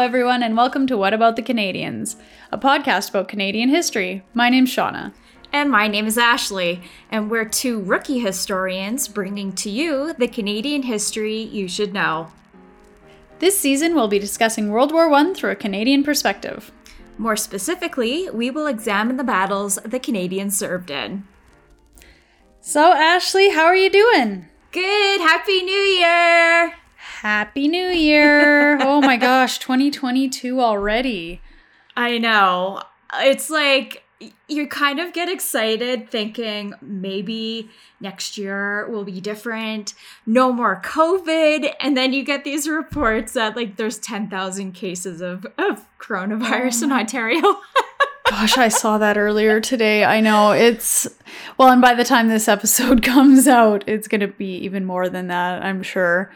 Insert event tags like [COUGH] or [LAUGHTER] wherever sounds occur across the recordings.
everyone, and welcome to What About the Canadians, a podcast about Canadian history. My name's Shauna. And my name is Ashley, and we're two rookie historians bringing to you the Canadian history you should know. This season, we'll be discussing World War I through a Canadian perspective. More specifically, we will examine the battles the Canadians served in. So, Ashley, how are you doing? Good! Happy New Year! Happy New Year! [LAUGHS] oh my gosh, 2022 already. I know. It's like you kind of get excited thinking maybe next year will be different, no more COVID, and then you get these reports that like there's 10,000 cases of, of coronavirus oh in mm. Ontario. [LAUGHS] Gosh, I saw that earlier today. I know it's well, and by the time this episode [LAUGHS] comes out, it's going to be even more than that, I'm sure.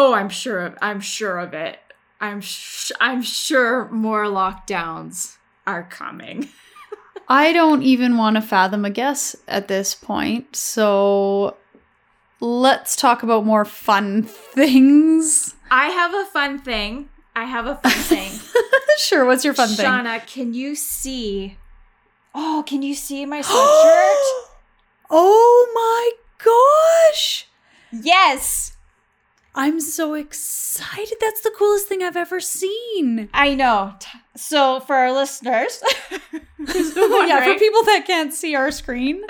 Oh, I'm sure of I'm sure of it. I'm sh- I'm sure more lockdowns are coming. [LAUGHS] I don't even want to fathom a guess at this point. So let's talk about more fun [LAUGHS] things. I have a fun thing. I have a fun thing. [LAUGHS] sure, what's your fun Shauna, thing? Shauna, can you see? Oh, can you see my [GASPS] sweatshirt? oh my gosh! Yes. I'm so excited. That's the coolest thing I've ever seen. I know. So, for our listeners, [LAUGHS] [LAUGHS] yeah, for people that can't see our screen,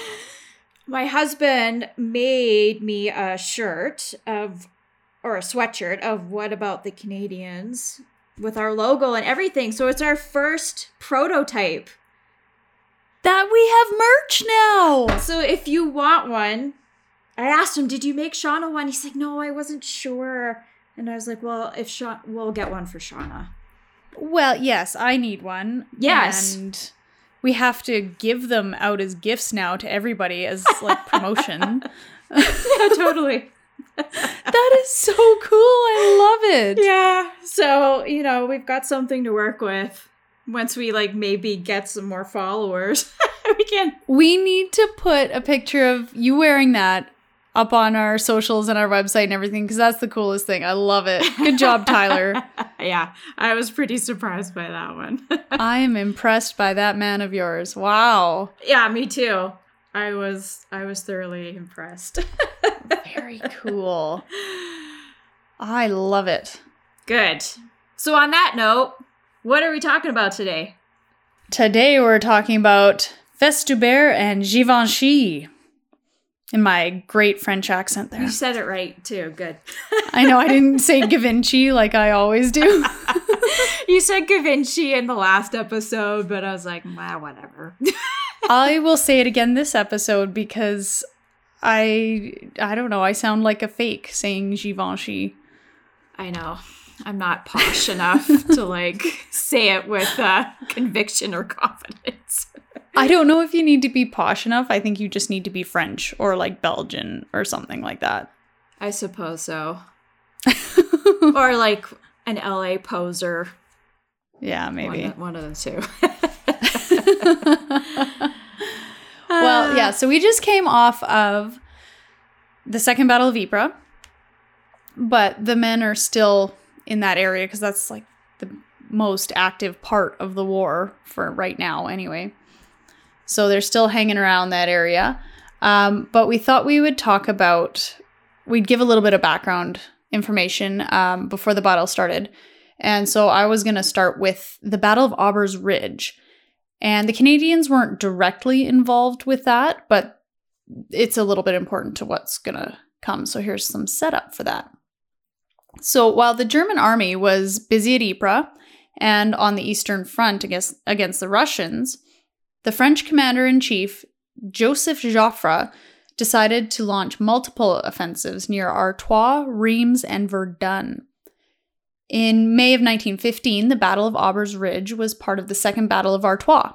[LAUGHS] my husband made me a shirt of, or a sweatshirt of What About the Canadians with our logo and everything. So, it's our first prototype. That we have merch now. So, if you want one, I asked him, "Did you make Shauna one?" He's like, "No, I wasn't sure." And I was like, "Well, if Shauna, we'll get one for Shauna." Well, yes, I need one. Yes, and we have to give them out as gifts now to everybody as like promotion. [LAUGHS] [LAUGHS] yeah, totally. that is so cool. I love it. Yeah. So, you know, we've got something to work with. Once we like maybe get some more followers, [LAUGHS] we can. We need to put a picture of you wearing that up on our socials and our website and everything because that's the coolest thing. I love it. Good job, Tyler. [LAUGHS] yeah, I was pretty surprised by that one. [LAUGHS] I am impressed by that man of yours. Wow. Yeah, me too. I was I was thoroughly impressed. [LAUGHS] Very cool. I love it. Good. So on that note, what are we talking about today? Today we're talking about Festubert and Givenchy in my great French accent there. You said it right too. Good. [LAUGHS] I know I didn't say Givenchy like I always do. [LAUGHS] you said Givenchy in the last episode, but I was like, wow, whatever. [LAUGHS] I will say it again this episode because I I don't know, I sound like a fake saying Givenchy. I know. I'm not posh enough to like say it with uh, conviction or confidence. I don't know if you need to be posh enough. I think you just need to be French or like Belgian or something like that. I suppose so. [LAUGHS] or like an LA poser. Yeah, maybe. One, one of the two. [LAUGHS] well, yeah, so we just came off of the Second Battle of Ypres, but the men are still in that area because that's like the most active part of the war for right now, anyway. So they're still hanging around that area. Um, but we thought we would talk about, we'd give a little bit of background information um, before the battle started. And so I was going to start with the Battle of Aubers Ridge. And the Canadians weren't directly involved with that, but it's a little bit important to what's going to come. So here's some setup for that. So while the German army was busy at Ypres and on the Eastern Front against, against the Russians, the French commander in chief, Joseph Joffre, decided to launch multiple offensives near Artois, Reims, and Verdun. In May of 1915, the Battle of Aubers Ridge was part of the Second Battle of Artois.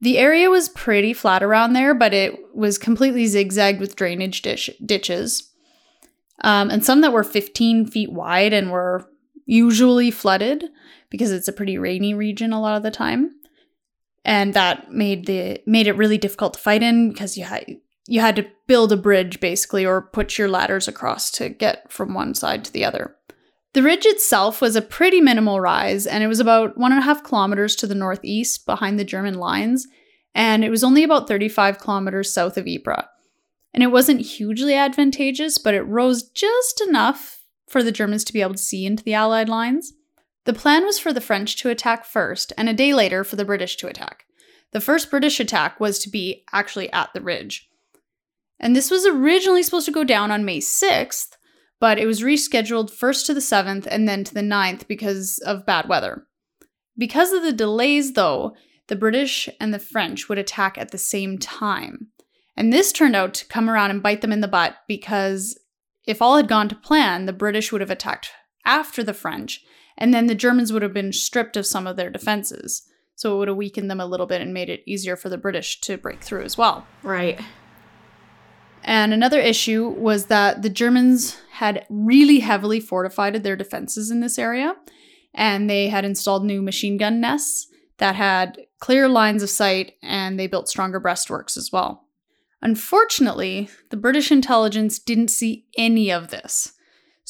The area was pretty flat around there, but it was completely zigzagged with drainage dish- ditches. Um, and some that were 15 feet wide and were usually flooded because it's a pretty rainy region a lot of the time and that made the made it really difficult to fight in because you had you had to build a bridge basically or put your ladders across to get from one side to the other. The ridge itself was a pretty minimal rise, and it was about one and a half kilometers to the northeast behind the German lines, and it was only about 35 kilometers south of Ypres. And it wasn't hugely advantageous, but it rose just enough for the Germans to be able to see into the Allied lines. The plan was for the French to attack first, and a day later for the British to attack. The first British attack was to be actually at the ridge. And this was originally supposed to go down on May 6th, but it was rescheduled first to the 7th and then to the 9th because of bad weather. Because of the delays, though, the British and the French would attack at the same time. And this turned out to come around and bite them in the butt because if all had gone to plan, the British would have attacked after the French, and then the Germans would have been stripped of some of their defenses. So it would have weakened them a little bit and made it easier for the British to break through as well. Right. And another issue was that the Germans had really heavily fortified their defenses in this area, and they had installed new machine gun nests that had clear lines of sight, and they built stronger breastworks as well. Unfortunately, the British intelligence didn't see any of this,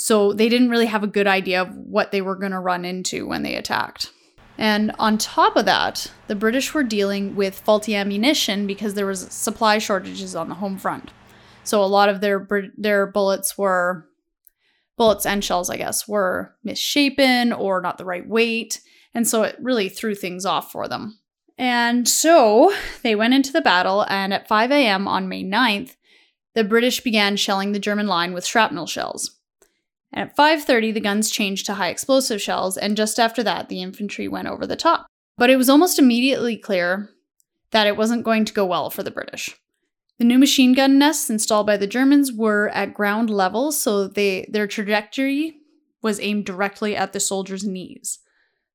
so they didn't really have a good idea of what they were going to run into when they attacked. And on top of that, the British were dealing with faulty ammunition because there was supply shortages on the home front. So a lot of their their bullets were bullets and shells, I guess, were misshapen or not the right weight, and so it really threw things off for them. And so they went into the battle, and at 5 a.m. on May 9th, the British began shelling the German line with shrapnel shells. And at 5:30 the guns changed to high explosive shells and just after that the infantry went over the top. But it was almost immediately clear that it wasn't going to go well for the British. The new machine gun nests installed by the Germans were at ground level, so they their trajectory was aimed directly at the soldiers' knees.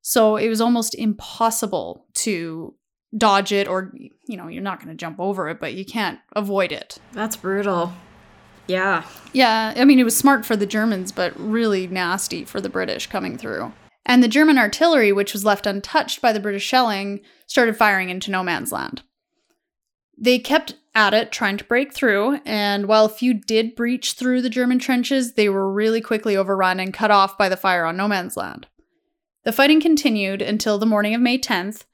So it was almost impossible to dodge it or you know, you're not going to jump over it, but you can't avoid it. That's brutal. Yeah. Yeah, I mean it was smart for the Germans, but really nasty for the British coming through. And the German artillery, which was left untouched by the British shelling, started firing into no man's land. They kept at it, trying to break through, and while a few did breach through the German trenches, they were really quickly overrun and cut off by the fire on no man's land. The fighting continued until the morning of May 10th,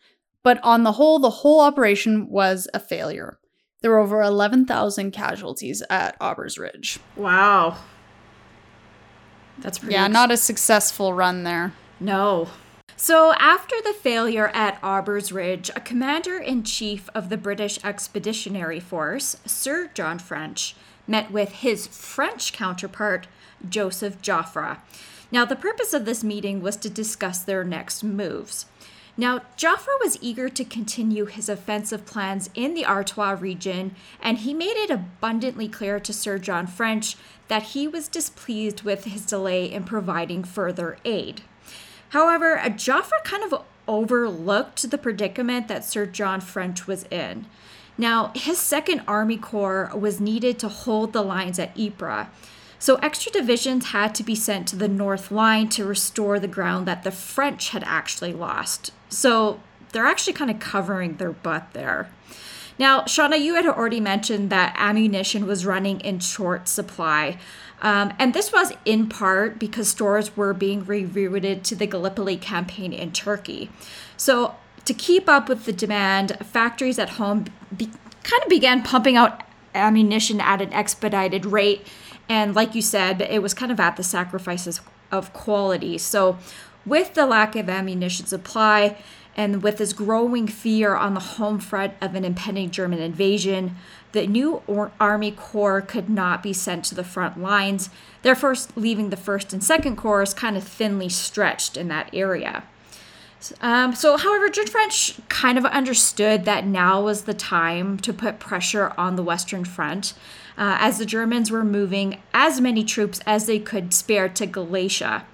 but on the whole, the whole operation was a failure. There were over 11,000 casualties at Aubers Ridge. Wow. That's pretty Yeah, not a successful run there. No. So, after the failure at Aubers Ridge, a commander in chief of the British Expeditionary Force, Sir John French, met with his French counterpart, Joseph Joffre. Now, the purpose of this meeting was to discuss their next moves. Now, Joffre was eager to continue his offensive plans in the Artois region, and he made it abundantly clear to Sir John French that he was displeased with his delay in providing further aid. However, Joffre kind of overlooked the predicament that Sir John French was in. Now, his Second Army Corps was needed to hold the lines at Ypres. So, extra divisions had to be sent to the North Line to restore the ground that the French had actually lost. So, they're actually kind of covering their butt there. Now, Shauna, you had already mentioned that ammunition was running in short supply. Um, and this was in part because stores were being rerouted to the Gallipoli campaign in Turkey. So, to keep up with the demand, factories at home be- kind of began pumping out ammunition at an expedited rate. And like you said, it was kind of at the sacrifices of quality. So, with the lack of ammunition supply, and with this growing fear on the home front of an impending German invasion, the new Army Corps could not be sent to the front lines, therefore, leaving the 1st and 2nd Corps kind of thinly stretched in that area. Um, so, however, George French kind of understood that now was the time to put pressure on the Western Front, uh, as the Germans were moving as many troops as they could spare to Galicia.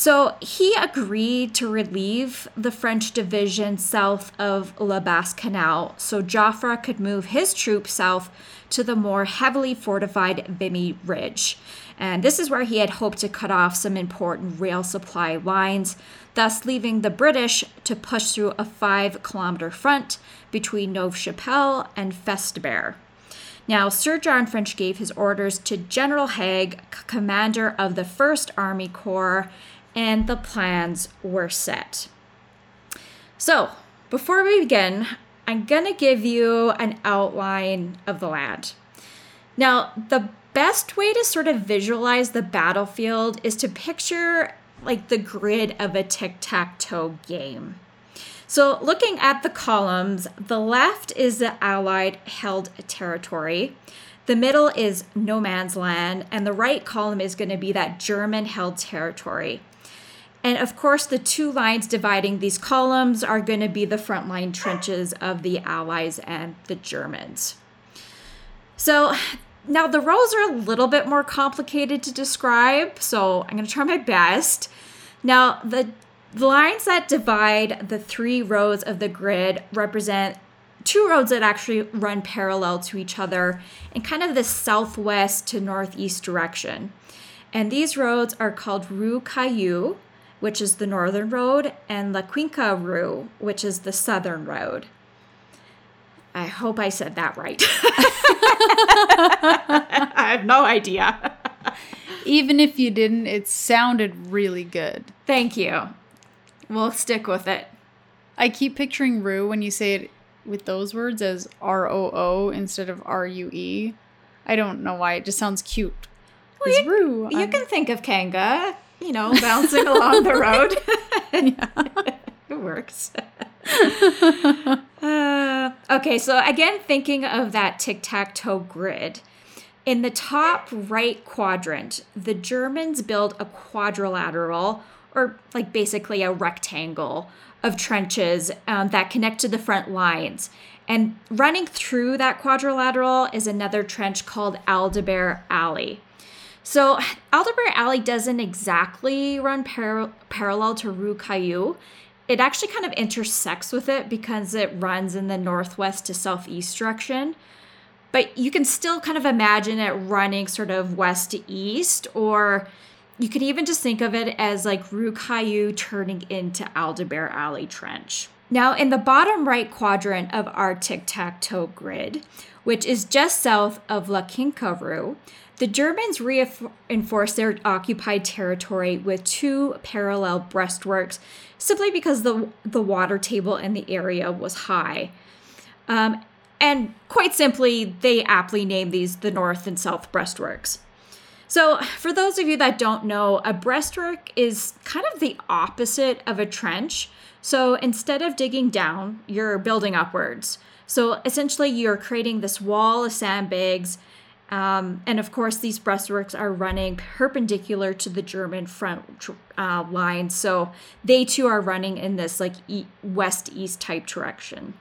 So he agreed to relieve the French division south of La Bassée Canal so Joffre could move his troops south to the more heavily fortified Vimy Ridge. And this is where he had hoped to cut off some important rail supply lines, thus leaving the British to push through a five kilometer front between Neuve Chapelle and Festubert. Now, Sir John French gave his orders to General Haig, commander of the 1st Army Corps, and the plans were set. So, before we begin, I'm going to give you an outline of the land. Now, the best way to sort of visualize the battlefield is to picture like the grid of a tic tac toe game. So, looking at the columns, the left is the Allied held territory, the middle is no man's land, and the right column is going to be that German held territory. And of course, the two lines dividing these columns are going to be the frontline trenches of the Allies and the Germans. So now the rows are a little bit more complicated to describe, so I'm going to try my best. Now, the lines that divide the three rows of the grid represent two roads that actually run parallel to each other in kind of the southwest to northeast direction. And these roads are called Rue Caillou, which is the northern road, and La Quinque Rue, which is the southern road. I hope I said that right. [LAUGHS] I have no idea. Even if you didn't, it sounded really good. Thank you. We'll stick with it. I keep picturing Rue when you say it with those words as R O O instead of R U E. I don't know why. It just sounds cute. Well, It's you, Rue. you I'm- can think of Kanga, you know, bouncing along the road. [LAUGHS] [LAUGHS] it works. Uh, okay, so again, thinking of that tic tac toe grid. In the top right quadrant, the Germans build a quadrilateral, or like basically a rectangle, of trenches um, that connect to the front lines. And running through that quadrilateral is another trench called Aldebert Alley. So Aldebert Alley doesn't exactly run par- parallel to Rue Caillou. It actually kind of intersects with it because it runs in the northwest to southeast direction. But you can still kind of imagine it running sort of west to east, or you could even just think of it as like Rue Caillou turning into Aldebert Alley Trench. Now, in the bottom right quadrant of our tic tac toe grid, which is just south of La Quinque Rue, the Germans reinforced their occupied territory with two parallel breastworks simply because the, the water table in the area was high. Um, and quite simply, they aptly named these the North and South breastworks. So, for those of you that don't know, a breastwork is kind of the opposite of a trench. So, instead of digging down, you're building upwards. So, essentially, you're creating this wall of sandbags. Um, and of course, these breastworks are running perpendicular to the German front uh, line. So, they too are running in this like e- west east type direction.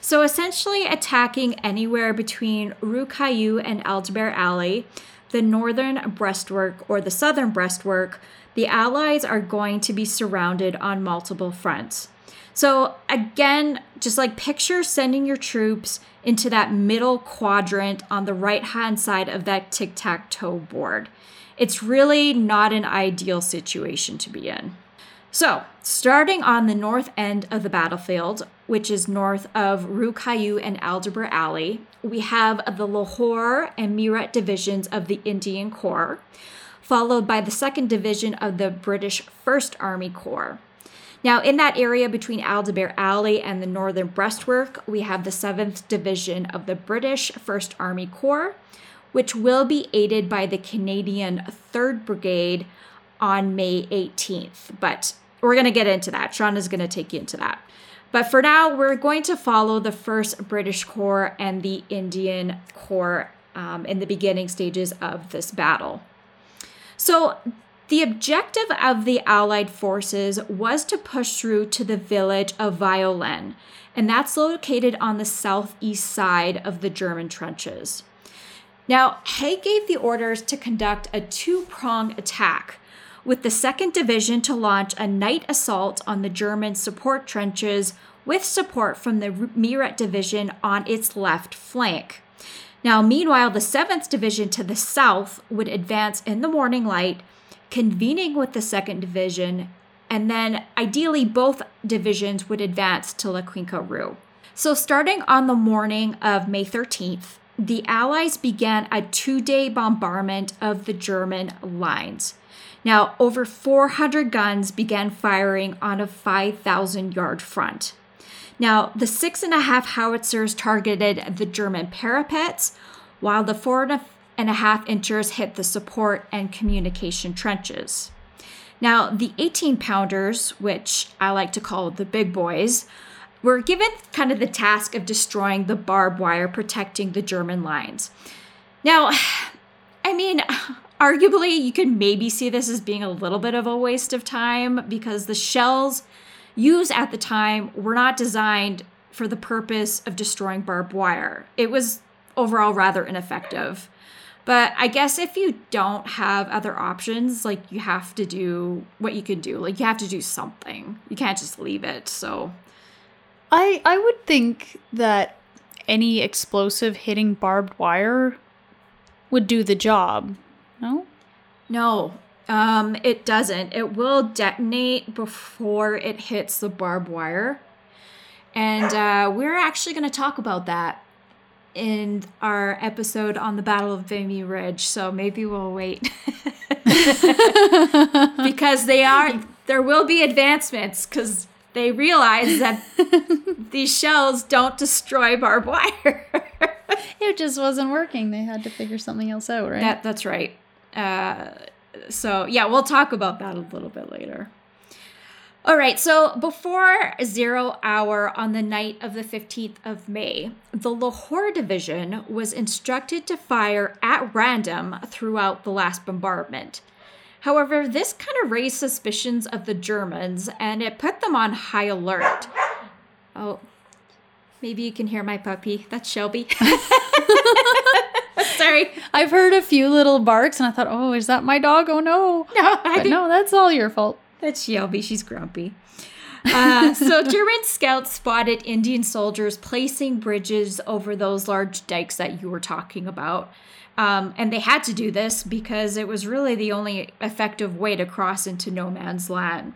So, essentially, attacking anywhere between Rue Caillou and Aldebert Alley, the northern breastwork or the southern breastwork, the Allies are going to be surrounded on multiple fronts. So, again, just like picture sending your troops into that middle quadrant on the right hand side of that tic tac toe board. It's really not an ideal situation to be in. So, starting on the north end of the battlefield, which is north of Rue Caillou and Aldebert Alley, we have the Lahore and Meerut divisions of the Indian Corps, followed by the 2nd Division of the British 1st Army Corps. Now, in that area between Aldebert Alley and the northern breastwork, we have the 7th Division of the British 1st Army Corps, which will be aided by the Canadian 3rd Brigade on May 18th. But we're going to get into that. Shauna is going to take you into that. But for now, we're going to follow the 1st British Corps and the Indian Corps um, in the beginning stages of this battle. So, the objective of the Allied forces was to push through to the village of Violaines, and that's located on the southeast side of the German trenches. Now, Haig gave the orders to conduct a two prong attack, with the 2nd Division to launch a night assault on the German support trenches with support from the Meerut Division on its left flank. Now, meanwhile, the 7th Division to the south would advance in the morning light convening with the second division, and then ideally both divisions would advance to La Quinque Rue. So, starting on the morning of May 13th, the Allies began a two day bombardment of the German lines. Now, over 400 guns began firing on a 5,000 yard front. Now, the six and a half howitzers targeted the German parapets, while the four and a half inchers hit the support and communication trenches. Now, the 18 pounders, which I like to call the big boys, were given kind of the task of destroying the barbed wire protecting the German lines. Now, [SIGHS] I mean, [SIGHS] arguably, you could maybe see this as being a little bit of a waste of time because the shells used at the time were not designed for the purpose of destroying barbed wire. It was overall rather ineffective. But I guess if you don't have other options, like you have to do what you can do. Like you have to do something. You can't just leave it. So I I would think that any explosive hitting barbed wire would do the job. No? No. Um it doesn't. It will detonate before it hits the barbed wire. And uh, we're actually going to talk about that in our episode on the Battle of Vimy Ridge, so maybe we'll wait. [LAUGHS] because they are there will be advancements cuz they realize that [LAUGHS] these shells don't destroy barbed wire. it just wasn't working. They had to figure something else out, right? That, that's right. Uh, so, yeah, we'll talk about that a little bit later. All right, so before zero hour on the night of the 15th of May, the Lahore Division was instructed to fire at random throughout the last bombardment. However, this kind of raised suspicions of the Germans and it put them on high alert. Oh, maybe you can hear my puppy. That's Shelby. [LAUGHS] Sorry. I've heard a few little barks and I thought, oh, is that my dog? Oh no. [LAUGHS] No, but no, that's all your fault. That's Shelby. She's grumpy. Uh, so [LAUGHS] German scouts spotted Indian soldiers placing bridges over those large dikes that you were talking about. Um, and they had to do this because it was really the only effective way to cross into no man's land.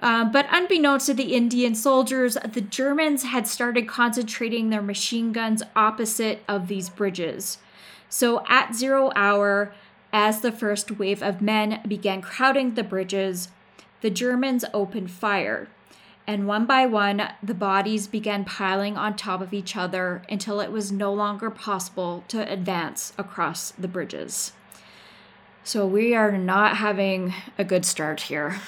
Uh, but unbeknownst to the Indian soldiers, the Germans had started concentrating their machine guns opposite of these bridges. So at zero hour, as the first wave of men began crowding the bridges, the Germans opened fire, and one by one, the bodies began piling on top of each other until it was no longer possible to advance across the bridges. So we are not having a good start here.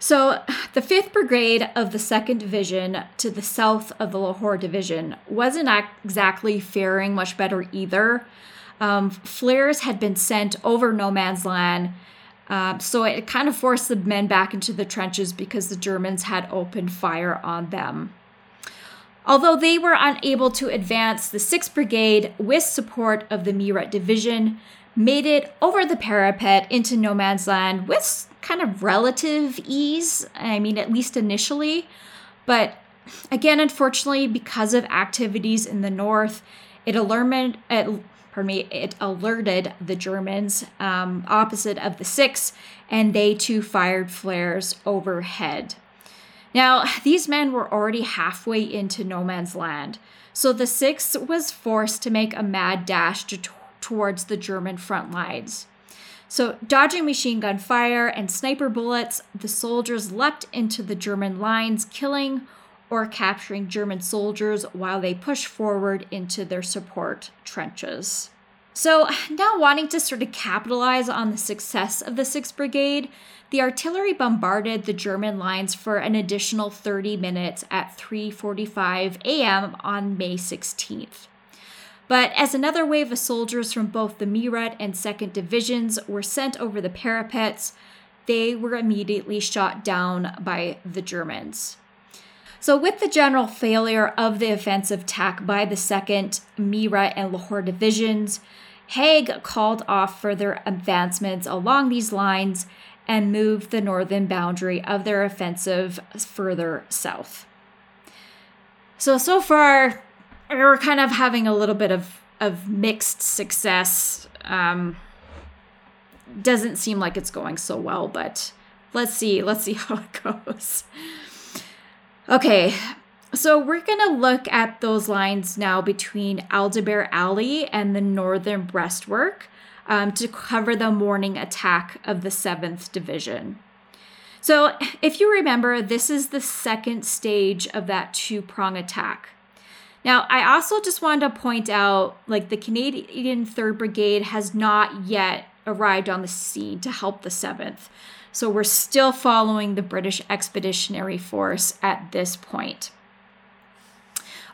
So, the 5th Brigade of the 2nd Division to the south of the Lahore Division wasn't exactly faring much better either. Um, flares had been sent over no man's land um, so it kind of forced the men back into the trenches because the Germans had opened fire on them. Although they were unable to advance, the 6th Brigade, with support of the Meerut Division, made it over the parapet into no man's land with kind of relative ease. I mean, at least initially. But again, unfortunately, because of activities in the north, it alarmed, it pardon me, it alerted the Germans um, opposite of the six, and they too fired flares overhead. Now, these men were already halfway into no man's land, so the six was forced to make a mad dash to t- towards the German front lines. So, dodging machine gun fire and sniper bullets, the soldiers leapt into the German lines, killing or capturing German soldiers while they push forward into their support trenches. So, now wanting to sort of capitalize on the success of the 6th Brigade, the artillery bombarded the German lines for an additional 30 minutes at 3:45 a.m. on May 16th. But as another wave of soldiers from both the Meerut and 2nd Divisions were sent over the parapets, they were immediately shot down by the Germans. So, with the general failure of the offensive attack by the 2nd, Meerut, and Lahore divisions, Haig called off further advancements along these lines and moved the northern boundary of their offensive further south. So, so far, we're kind of having a little bit of, of mixed success. Um, doesn't seem like it's going so well, but let's see. Let's see [LAUGHS] how it goes. Okay, So we're going to look at those lines now between Aldebert Alley and the northern breastwork um, to cover the morning attack of the 7th Division. So, if you remember, this is the second stage of that two prong attack. Now, I also just wanted to point out like the Canadian 3rd Brigade has not yet arrived on the scene to help the 7th. So, we're still following the British Expeditionary Force at this point.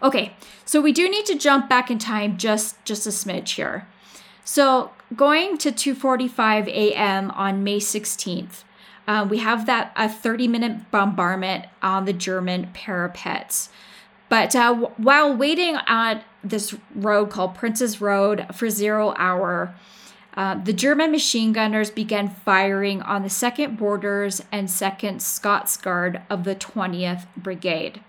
Okay, so we do need to jump back in time just just a smidge here. So, going to 2:45 a.m. on May 16th, uh, we have that a 30 minute bombardment on the German parapets. But uh, w- while waiting on this road called Prince's Road for zero hour, uh, the German machine gunners began firing on the 2nd Borders and 2nd Scots Guard of the 20th Brigade.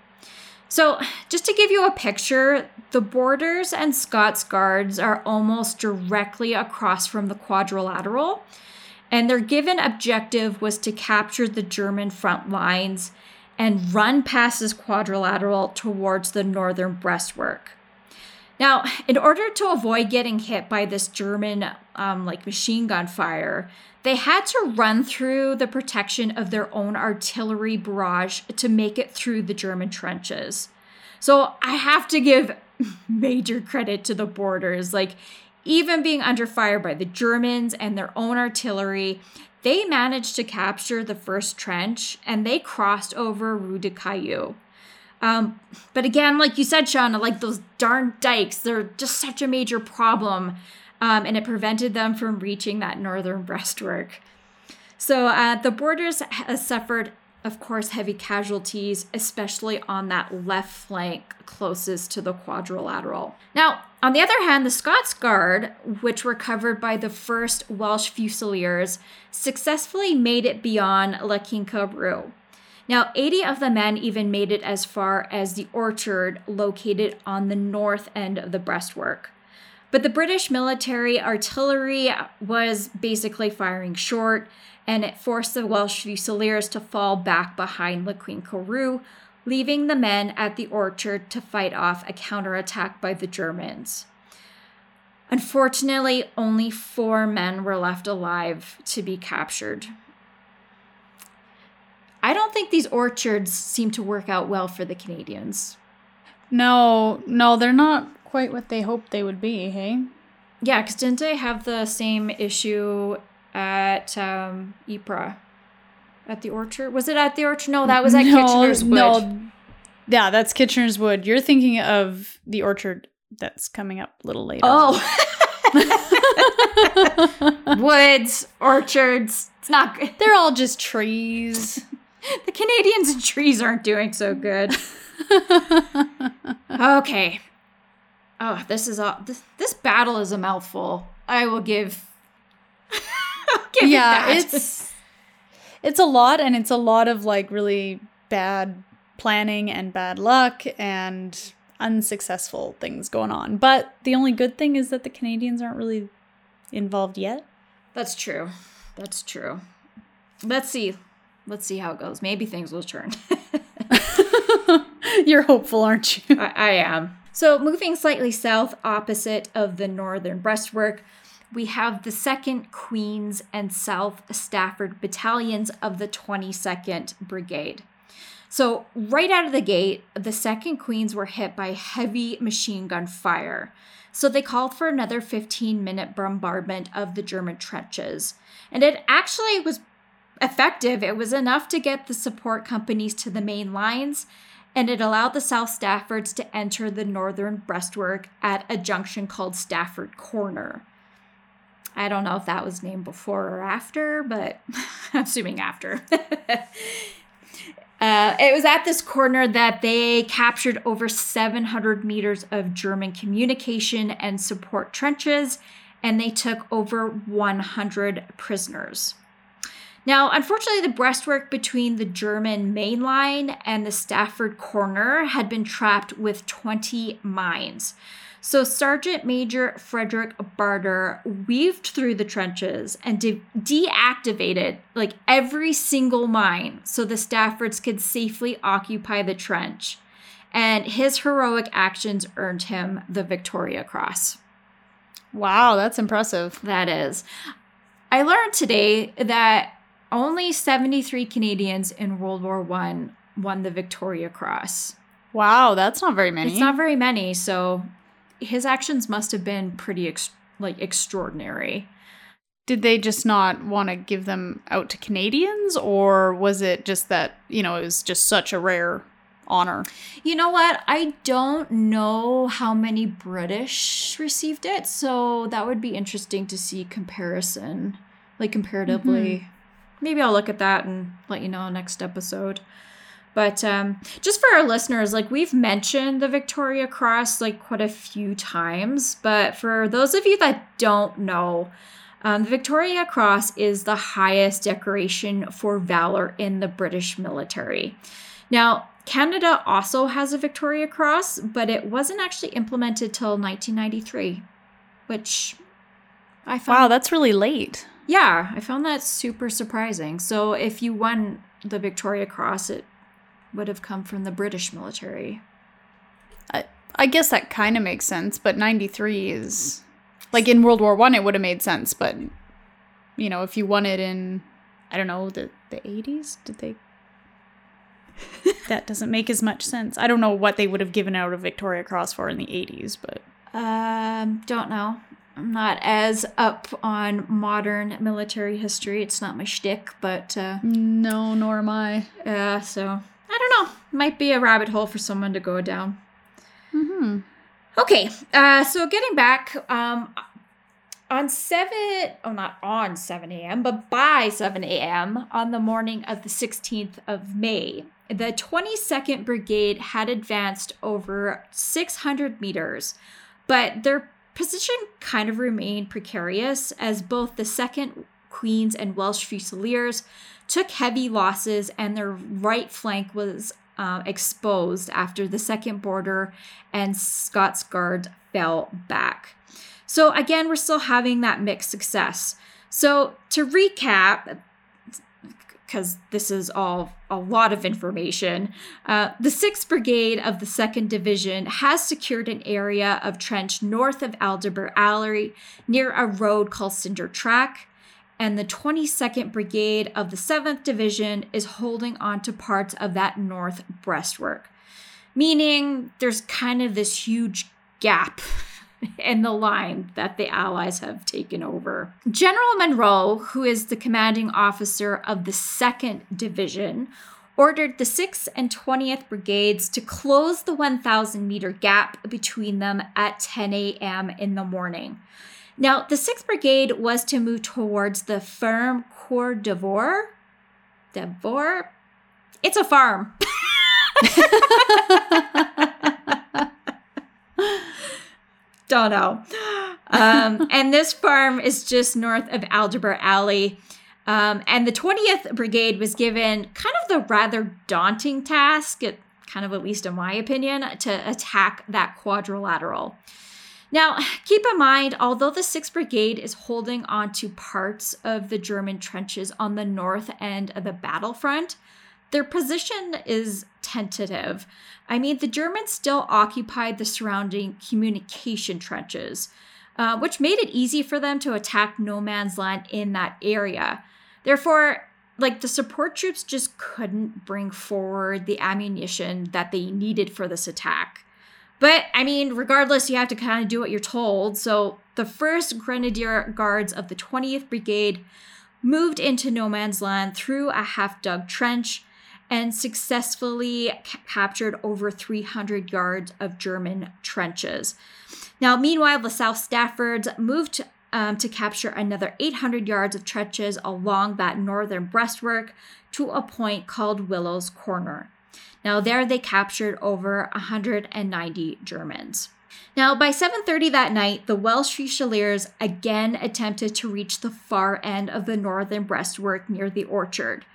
So, just to give you a picture, the Borders and Scots Guards are almost directly across from the quadrilateral and their given objective was to capture the German front lines and run past this quadrilateral towards the northern breastwork. Now, in order to avoid getting hit by this German um, like machine gun fire, they had to run through the protection of their own artillery barrage to make it through the German trenches. So I have to give [LAUGHS] major credit to the borders. Like even being under fire by the Germans and their own artillery, they managed to capture the first trench and they crossed over Rue de Cailloux. Um, but again, like you said, Shauna, like those darn dikes, they're just such a major problem. Um, and it prevented them from reaching that northern breastwork. So uh, the borders has suffered of course, heavy casualties, especially on that left flank closest to the quadrilateral. Now, on the other hand, the Scots Guard, which were covered by the 1st Welsh Fusiliers, successfully made it beyond La Quincampoix. Now, 80 of the men even made it as far as the orchard located on the north end of the breastwork. But the British military artillery was basically firing short, and it forced the Welsh Fusiliers to fall back behind Le Quincampoix, leaving the men at the orchard to fight off a counterattack by the Germans. Unfortunately, only four men were left alive to be captured. I don't think these orchards seem to work out well for the Canadians. No, no, they're not quite what they hoped they would be, hey? Yeah, because didn't they have the same issue at um, Ypres? At the orchard? Was it at the orchard? No, that was at no, Kitchener's Wood. No, yeah, that's Kitchener's Wood. You're thinking of the orchard that's coming up a little later. Oh. [LAUGHS] [LAUGHS] Woods, orchards. It's not good. They're all just trees. [LAUGHS] the Canadians and trees aren't doing so good. [LAUGHS] okay. Oh, this is all. This, this battle is a mouthful. I will give. [LAUGHS] give yeah, it it's it's a lot, and it's a lot of like really bad planning and bad luck and unsuccessful things going on. But the only good thing is that the Canadians aren't really involved yet. That's true. That's true. Let's see. Let's see how it goes. Maybe things will turn. [LAUGHS] You're hopeful, aren't you? I, I am. So, moving slightly south opposite of the northern breastwork, we have the 2nd Queens and South Stafford battalions of the 22nd Brigade. So, right out of the gate, the 2nd Queens were hit by heavy machine gun fire. So, they called for another 15 minute bombardment of the German trenches. And it actually was effective. It was enough to get the support companies to the main lines and it allowed the South Staffords to enter the northern breastwork at a junction called Stafford Corner. I don't know if that was named before or after, but [LAUGHS] I'm assuming after. [LAUGHS] uh, it was at this corner that they captured over 700 meters of German communication and support trenches, and they took over 100 prisoners. Now, unfortunately, the breastwork between the German main line and the Stafford corner had been trapped with 20 mines. So, Sergeant Major Frederick Barter weaved through the trenches and de- deactivated like every single mine so the Staffords could safely occupy the trench. and his heroic actions earned him the Victoria Cross. Wow, that's impressive. That is. I learned today that only 73 Canadians in World War One won the Victoria Cross. Wow, that's not very many. It's not very many, so his actions must have been pretty ex- like extraordinary. Did they just not want to give them out to Canadians, or was it just that you know it was just such a rare honor? You know what? I don't know how many British received it, so that would be interesting to see comparison, like comparatively. Mm-hmm. Maybe I'll look at that and let you know next episode. But um, just for our listeners, like we've mentioned the Victoria Cross like quite a few times, but for those of you that don't know, um, the Victoria Cross is the highest decoration for valor in the British military. Now, Canada also has a Victoria Cross, but it wasn't actually implemented till 1993, which I found. Wow, that's really late. Yeah, I found that super surprising. So if you won the Victoria Cross, it would have come from the British military. I, I guess that kind of makes sense, but 93 is like in World War 1 it would have made sense, but you know, if you won it in I don't know, the the 80s, did they [LAUGHS] That doesn't make as much sense. I don't know what they would have given out a Victoria Cross for in the 80s, but Um, don't know. I'm not as up on modern military history. It's not my shtick, but uh, no, nor am I. uh, so I don't know. Might be a rabbit hole for someone to go down. Mhm. Okay, uh, so getting back, um, on 7, oh, not on 7 a.m., but by 7 a.m. on the morning of the 16th of May, the 22nd Brigade had advanced over 600 meters, but their position kind of remained precarious as both the 2nd Queens and Welsh Fusiliers took heavy losses and their right flank was uh, exposed after the second border and Scots Guard fell back. So again, we're still having that mixed success. So to recap, because this is all a lot of information, uh, the 6th Brigade of the 2nd Division has secured an area of trench north of Aldebert Alley near a road called Cinder Track and the 22nd Brigade of the 7th Division is holding on to parts of that north breastwork, meaning there's kind of this huge gap [LAUGHS] in the line that the Allies have taken over. General Monro, who is the commanding officer of the 2nd Division, ordered the 6th and 20th Brigades to close the 1,000 meter gap between them at 10 a.m. in the morning. Now, the 6th Brigade was to move towards the Ferme Cour d'Ivoire. Devore? It's a farm. [LAUGHS] Don't know. Um, and this farm is just north of Aldebert Alley. Um, and the 20th Brigade was given kind of the rather daunting task, it, kind of at least in my opinion, to attack that quadrilateral. Now, keep in mind, although the 6th Brigade is holding on to parts of the German trenches on the north end of the battlefront, their position is tentative. I mean, the Germans still occupied the surrounding communication trenches, uh, which made it easy for them to attack no man's land in that area. Therefore, like the support troops just couldn't bring forward the ammunition that they needed for this attack. But I mean, regardless, you have to kind of do what you're told. So the first Grenadier Guards of the 20th Brigade moved into no man's land through a half dug trench and successfully ca- captured over 300 yards of German trenches. Now, meanwhile, the South Staffords moved um, to capture another 800 yards of trenches along that northern breastwork to a point called Willow's Corner. Now, there they captured over 190 Germans. Now, by 7:30 that night, the Welsh Fusiliers again attempted to reach the far end of the northern breastwork near the orchard,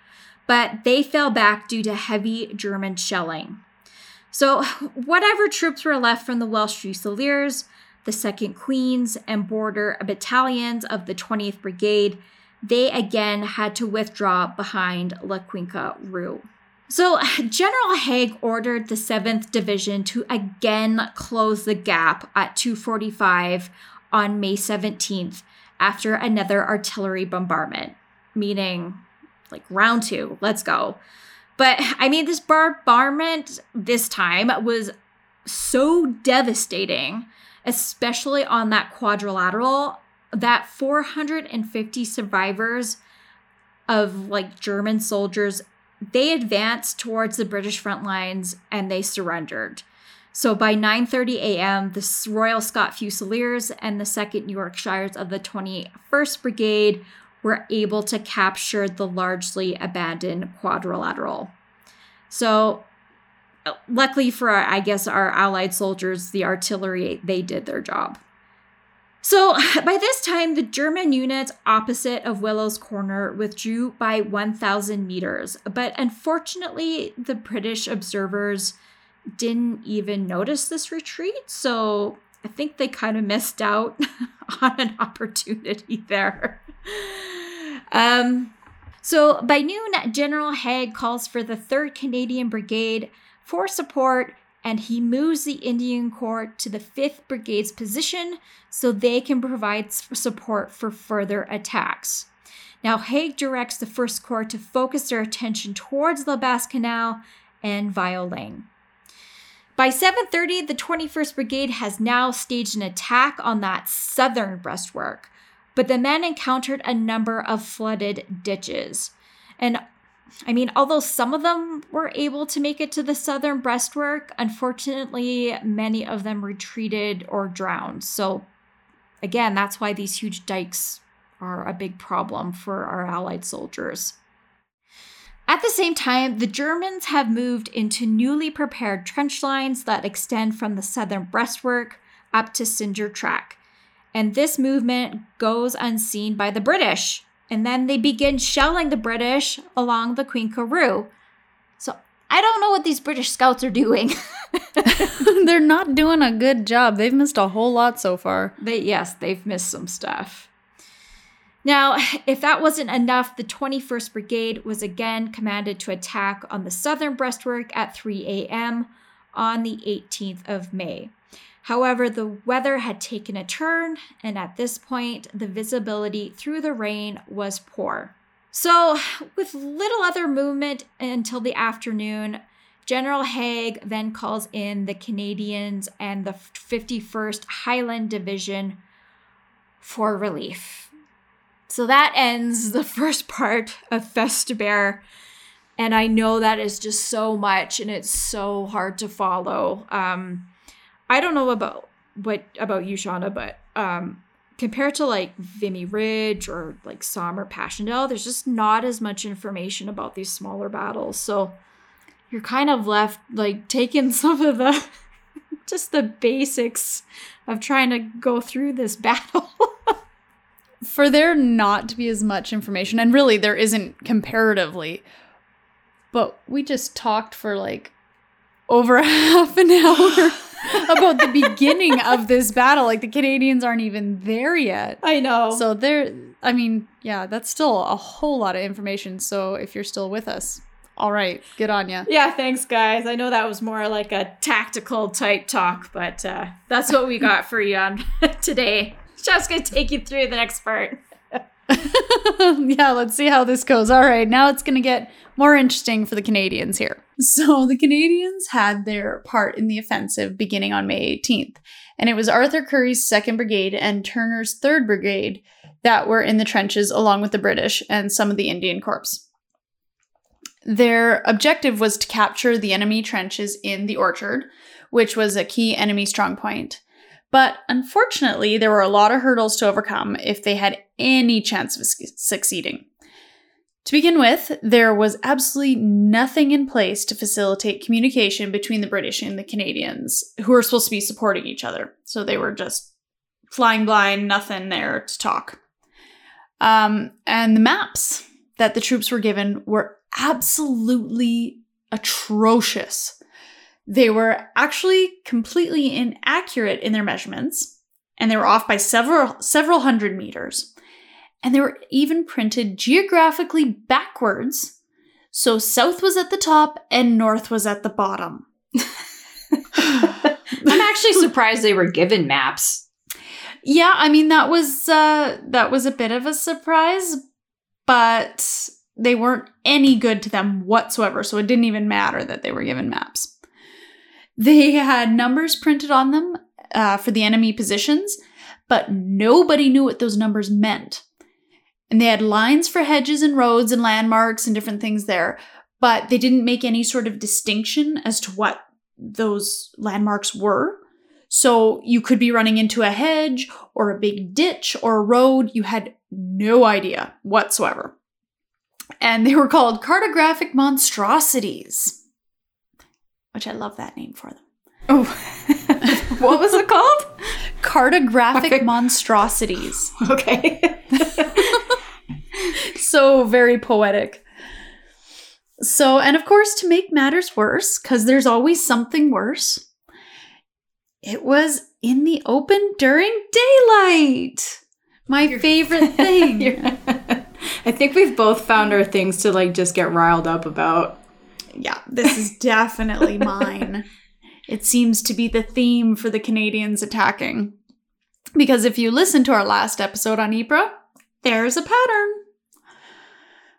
but they fell back due to heavy German shelling. So, whatever troops were left from the Welsh Fusiliers, the 2nd Queens, and border battalions of the 20th Brigade, they again had to withdraw behind La Quinque Rue. So, General Haig ordered the 7th Division to again close the gap at 245 on May 17th after another artillery bombardment, meaning like round two, let's go. But I mean, this bombardment this time was so devastating, especially on that quadrilateral, that 450 survivors of like German soldiers they advanced towards the British front lines and they surrendered. So by 9:30 a.m., the Royal Scot Fusiliers and the 2nd Yorkshires of the 21st Brigade were able to capture the largely abandoned quadrilateral. So uh, luckily for I guess our allied soldiers, the artillery they did their job. So [LAUGHS] by this time, the German units opposite of Willow's Corner withdrew by 1,000 meters, but unfortunately, the British observers didn't even notice this retreat, so I think they kind of missed out [LAUGHS] on an opportunity there. Um, so by noon, General Haig calls for the 3rd Canadian Brigade for support and he moves the Indian Corps to the 5th Brigade's position so they can provide support for further attacks. Now, Haig directs the 1st Corps to focus their attention towards La Bassée Canal and Violaines. By 7:30, the 21st Brigade has now staged an attack on that southern breastwork, but the men encountered a number of flooded ditches. And I mean, although some of them were able to make it to the southern breastwork, unfortunately, many of them retreated or drowned. So, again, that's why these huge dikes are a big problem for our Allied soldiers. At the same time, the Germans have moved into newly prepared trench lines that extend from the southern breastwork up to Cinder Track. And this movement goes unseen by the British, and then they begin shelling the British along the Quinque Rue. So I don't know what these British scouts are doing. [LAUGHS] [LAUGHS] They're not doing a good job. They've missed a whole lot so far. They yes, they've missed some stuff. Now, [SIGHS] if that wasn't enough, the 21st Brigade was again commanded to attack on the southern breastwork at 3 a.m. on the 18th of May. However, the weather had taken a turn, and at this point, the visibility through the rain was poor. So, [SIGHS] with little other movement until the afternoon, General Haig then calls in the Canadians and the 51st Highland Division for relief. So that ends the first part of Festubert. And I know that is just so much and it's so hard to follow. Um, I don't know about what about you, Shauna, but um, compared to like Vimy Ridge or like Somme or Passchendaele, there's just not as much information about these smaller battles. So you're kind of left like taking [LAUGHS] some of the just the basics of trying to go through this battle. [LAUGHS] For there not to be as much information, and really there isn't comparatively, but we just talked for like over [LAUGHS] half an hour [LAUGHS] about the beginning of this battle. Like the Canadians aren't even there yet. I know. So there, I mean, yeah, that's still a whole lot of information. So if you're still with us, all right, good on you. Yeah, thanks, guys. I know that was more like a tactical type talk, but uh, that's what we got for you on [LAUGHS] today. [LAUGHS] Just gonna take you through the next part. [LAUGHS] yeah, let's see how this goes. All right, now it's gonna get more interesting for the Canadians here. So the Canadians had their part in the offensive beginning on May 18th, and it was Arthur Currie's 2nd Brigade and Turner's 3rd Brigade that were in the trenches along with the British and some of the Indian Corps. Their objective was to capture the enemy trenches in the orchard, which was a key enemy strongpoint. But unfortunately, there were a lot of hurdles to overcome if they had any chance of succeeding. To begin with, there was absolutely nothing in place to facilitate communication between the British and the Canadians, who were supposed to be supporting each other. So they were just flying blind, nothing there to talk. Um, and the maps that the troops were given were absolutely atrocious. They were actually completely inaccurate in their measurements, and they were off by several several hundred meters and they were even printed geographically backwards So south was at the top and north was at the bottom. [LAUGHS] I'm actually surprised they were given maps. Yeah, I mean that was uh that was a bit of a surprise, but they weren't any good to them whatsoever, so it didn't even matter that they were given maps. They had numbers printed on them uh, for the enemy positions, but nobody knew what those numbers meant. And they had lines for hedges and roads and landmarks and different things there, but they didn't make any sort of distinction as to what those landmarks were. So you could be running into a hedge or a big ditch or a road. You had no idea whatsoever. And they were called cartographic monstrosities, which I love that name for them. Oh, [LAUGHS] what was it called? [LAUGHS] Cartographic monstrosities. [LAUGHS] Okay. so very poetic. So, and of course, to make matters worse, because there's always something worse, it was in the open during daylight. My You're- favorite thing. I think we've both found our things to like just get riled up about. Yeah, this is definitely [LAUGHS] mine. It seems to be the theme for the Canadians attacking. Because if you listen to our last episode on Ypres, there's a pattern.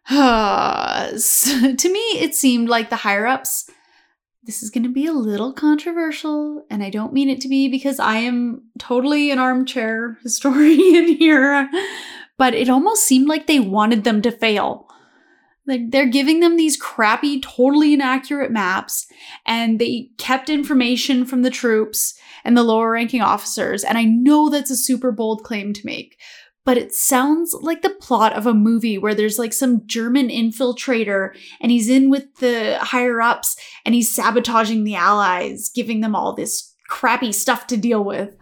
[SIGHS] To me, it seemed like the higher ups. This is going to be a little controversial, and I don't mean it to be because I am totally an armchair [LAUGHS] historian here, but it almost seemed like they wanted them to fail. Like they're giving them these crappy, totally inaccurate maps, and they kept information from the troops and the lower ranking officers. And I know that's a super bold claim to make, but it sounds like the plot of a movie where there's like some German infiltrator and he's in with the higher ups and he's sabotaging the allies, giving them all this crappy stuff to deal with.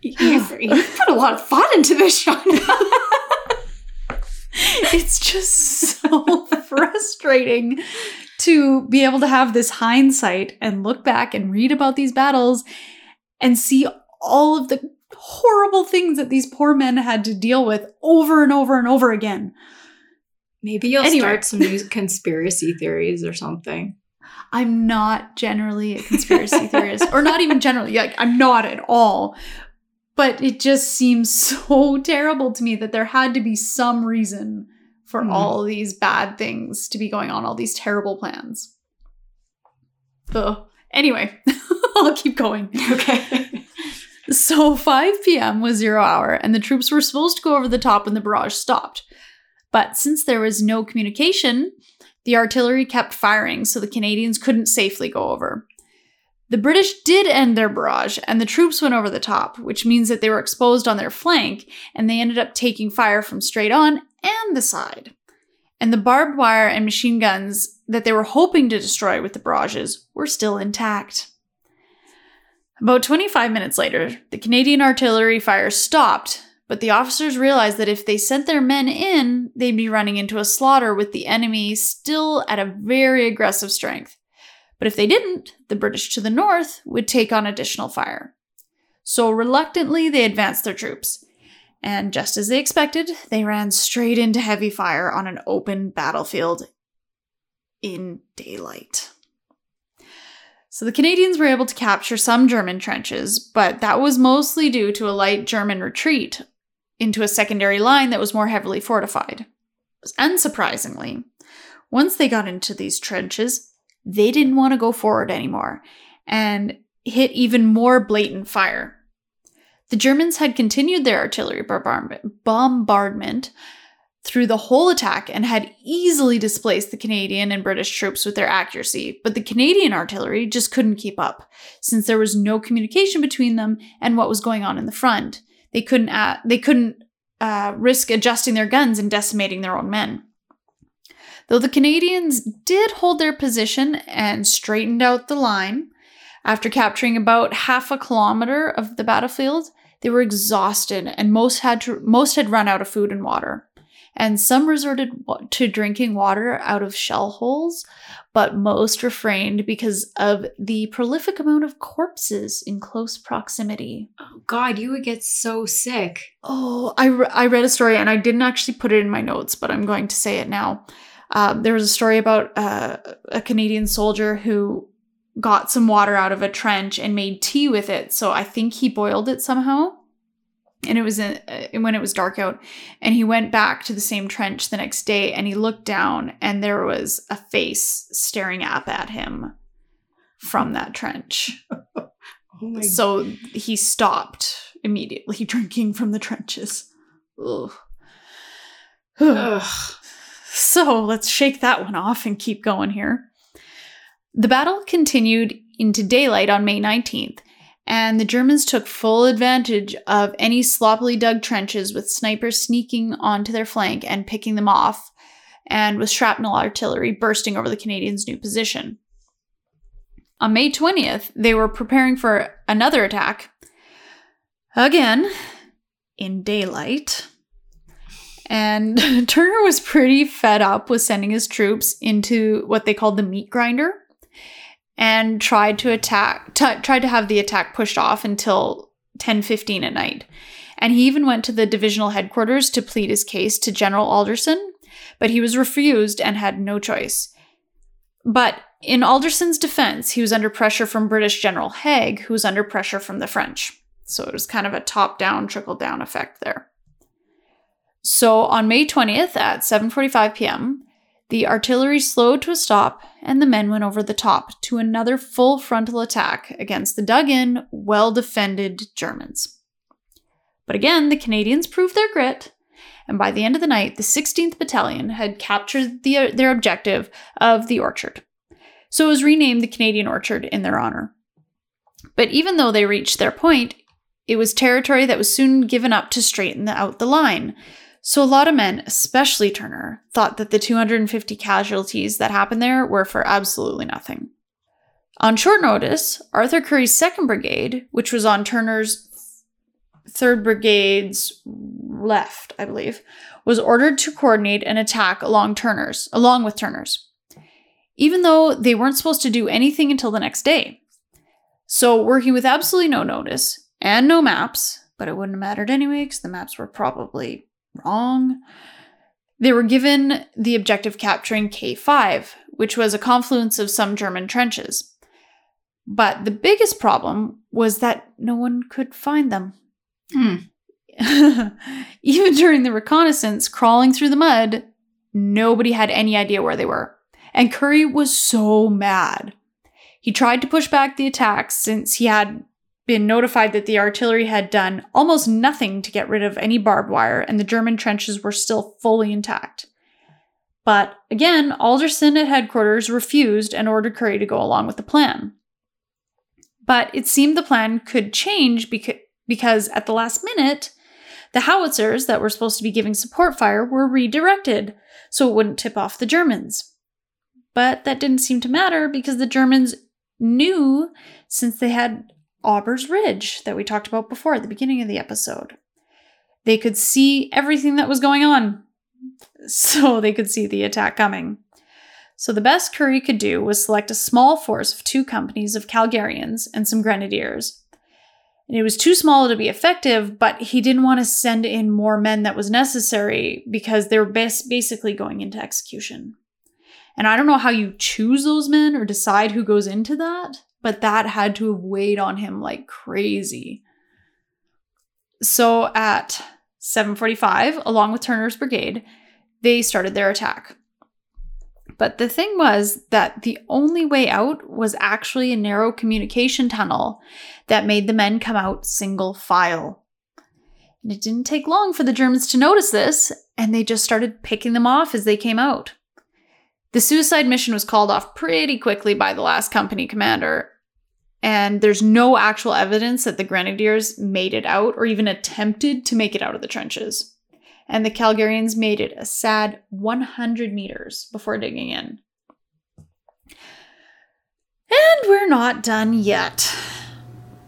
You've, [SIGHS] you've put a lot of thought into this, Sean. [LAUGHS] [LAUGHS] it's just so [LAUGHS] frustrating to be able to have this hindsight and look back and read about these battles and see all of the horrible things that these poor men had to deal with over and over and over again. Maybe you'll Anyway. start some new [LAUGHS] conspiracy theories or something. I'm not generally a conspiracy theorist, or not even generally, like, I'm not at all. But it just seems [LAUGHS] so terrible to me that there had to be some reason for Hmm. all these bad things to be going on, all these terrible plans. Ugh. Anyway, [LAUGHS] I'll keep going. Okay. [LAUGHS] So 5 p.m. was zero hour, and the troops were supposed to go over the top when the barrage stopped. But since there was no communication, the artillery kept firing, so the Canadians couldn't safely go over. The British did end their barrage, and the troops went over the top, which means that they were exposed on their flank, and they ended up taking fire from straight on and the side. And the barbed wire and machine guns that they were hoping to destroy with the barrages were still intact. About 25 minutes later, the Canadian artillery fire stopped, but the officers realized that if they sent their men in, they'd be running into a slaughter with the enemy still at a very aggressive strength. But if they didn't, the British to the north would take on additional fire. So reluctantly, they advanced their troops. And just as they expected, they ran straight into heavy fire on an open battlefield in daylight. So the Canadians were able to capture some German trenches, but that was mostly due to a light German retreat into a secondary line that was more heavily fortified. Unsurprisingly, once they got into these trenches, they didn't want to go forward anymore and hit even more blatant fire. The Germans had continued their artillery bombardment, through the whole attack and had easily displaced the Canadian and British troops with their accuracy, but the Canadian artillery just couldn't keep up since there was no communication between them and what was going on in the front. They couldn't uh, they couldn't uh, risk adjusting their guns and decimating their own men. Though the Canadians did hold their position and straightened out the line, after capturing about half a kilometer of the battlefield, they were exhausted and most had to most had run out of food and water and some resorted to drinking water out of shell holes, but most refrained because of the prolific amount of corpses in close proximity. Oh God, you would get so sick. Oh, I, re- I read a story and I didn't actually put it in my notes, but I'm going to say it now. Um, there was a story about uh, a Canadian soldier who got some water out of a trench and made tea with it. So I think he boiled it somehow. And it was in, uh, when it was dark out. And he went back to the same trench the next day and he looked down and there was a face staring up at him from that trench. [LAUGHS] Oh So he stopped immediately [LAUGHS] drinking from the trenches. Ugh. [SIGHS] Ugh. So let's shake that one off and keep going here. The battle continued into daylight on May 19th, and the Germans took full advantage of any sloppily dug trenches with snipers sneaking onto their flank and picking them off, and with shrapnel artillery bursting over the Canadians' new position. On May 20th, they were preparing for another attack. Again, in daylight. And [LAUGHS] Turner was pretty fed up with sending his troops into what they called the meat grinder and tried to attack t- tried to have the attack pushed off until 10:15 at night. And he even went to the divisional headquarters to plead his case to General Alderson, but he was refused and had no choice. But in Alderson's defense, he was under pressure from British General Haig, who was under pressure from the French. So it was kind of a top-down, trickle-down effect there. So on May 20th at 7:45 p.m., the artillery slowed to a stop and the men went over the top to another full frontal attack against the dug-in, well-defended Germans. But again, the Canadians proved their grit, and by the end of the night, the 16th Battalion had captured the, their objective of the Orchard. So it was renamed the Canadian Orchard in their honor. But even though they reached their point, it was territory that was soon given up to straighten out the line. So a lot of men, especially Turner, thought that the 250 casualties that happened there were for absolutely nothing. On short notice, Arthur Currie's 2nd Brigade, which was on Turner's 3rd Brigade's left, I believe, was ordered to coordinate an attack along Turner's, along with Turner's. Even though they weren't supposed to do anything until the next day. So, working with absolutely no notice and no maps, but it wouldn't have mattered anyway because the maps were probably wrong. They were given the objective capturing K5, which was a confluence of some German trenches. But the biggest problem was that no one could find them. Hmm. [LAUGHS] Even during the reconnaissance, crawling through the mud, nobody had any idea where they were. And Currie was so mad. He tried to push back the attacks since he had been notified that the artillery had done almost nothing to get rid of any barbed wire and the German trenches were still fully intact. But again, Alderson at headquarters refused and ordered Currie to go along with the plan. But it seemed the plan could change beca- because at the last minute, the howitzers that were supposed to be giving support fire were redirected so it wouldn't tip off the Germans. But that didn't seem to matter because the Germans knew since they had Aubers Ridge that we talked about before at the beginning of the episode. They could see everything that was going on, [LAUGHS] so they could see the attack coming. So the best Currie could do was select a small force of two companies of Calgarians and some grenadiers. And it was too small to be effective, but he didn't want to send in more men that was necessary because they were bas- basically going into execution. And I don't know how you choose those men or decide who goes into that, but that had to have weighed on him like crazy. So at 7:45, along with Turner's brigade, they started their attack. But the thing was that the only way out was actually a narrow communication tunnel that made the men come out single file. And it didn't take long for the Germans to notice this, and they just started picking them off as they came out. The suicide mission was called off pretty quickly by the last company commander, and there's no actual evidence that the grenadiers made it out or even attempted to make it out of the trenches. And the Calgarians made it a sad 100 meters before digging in. And we're not done yet.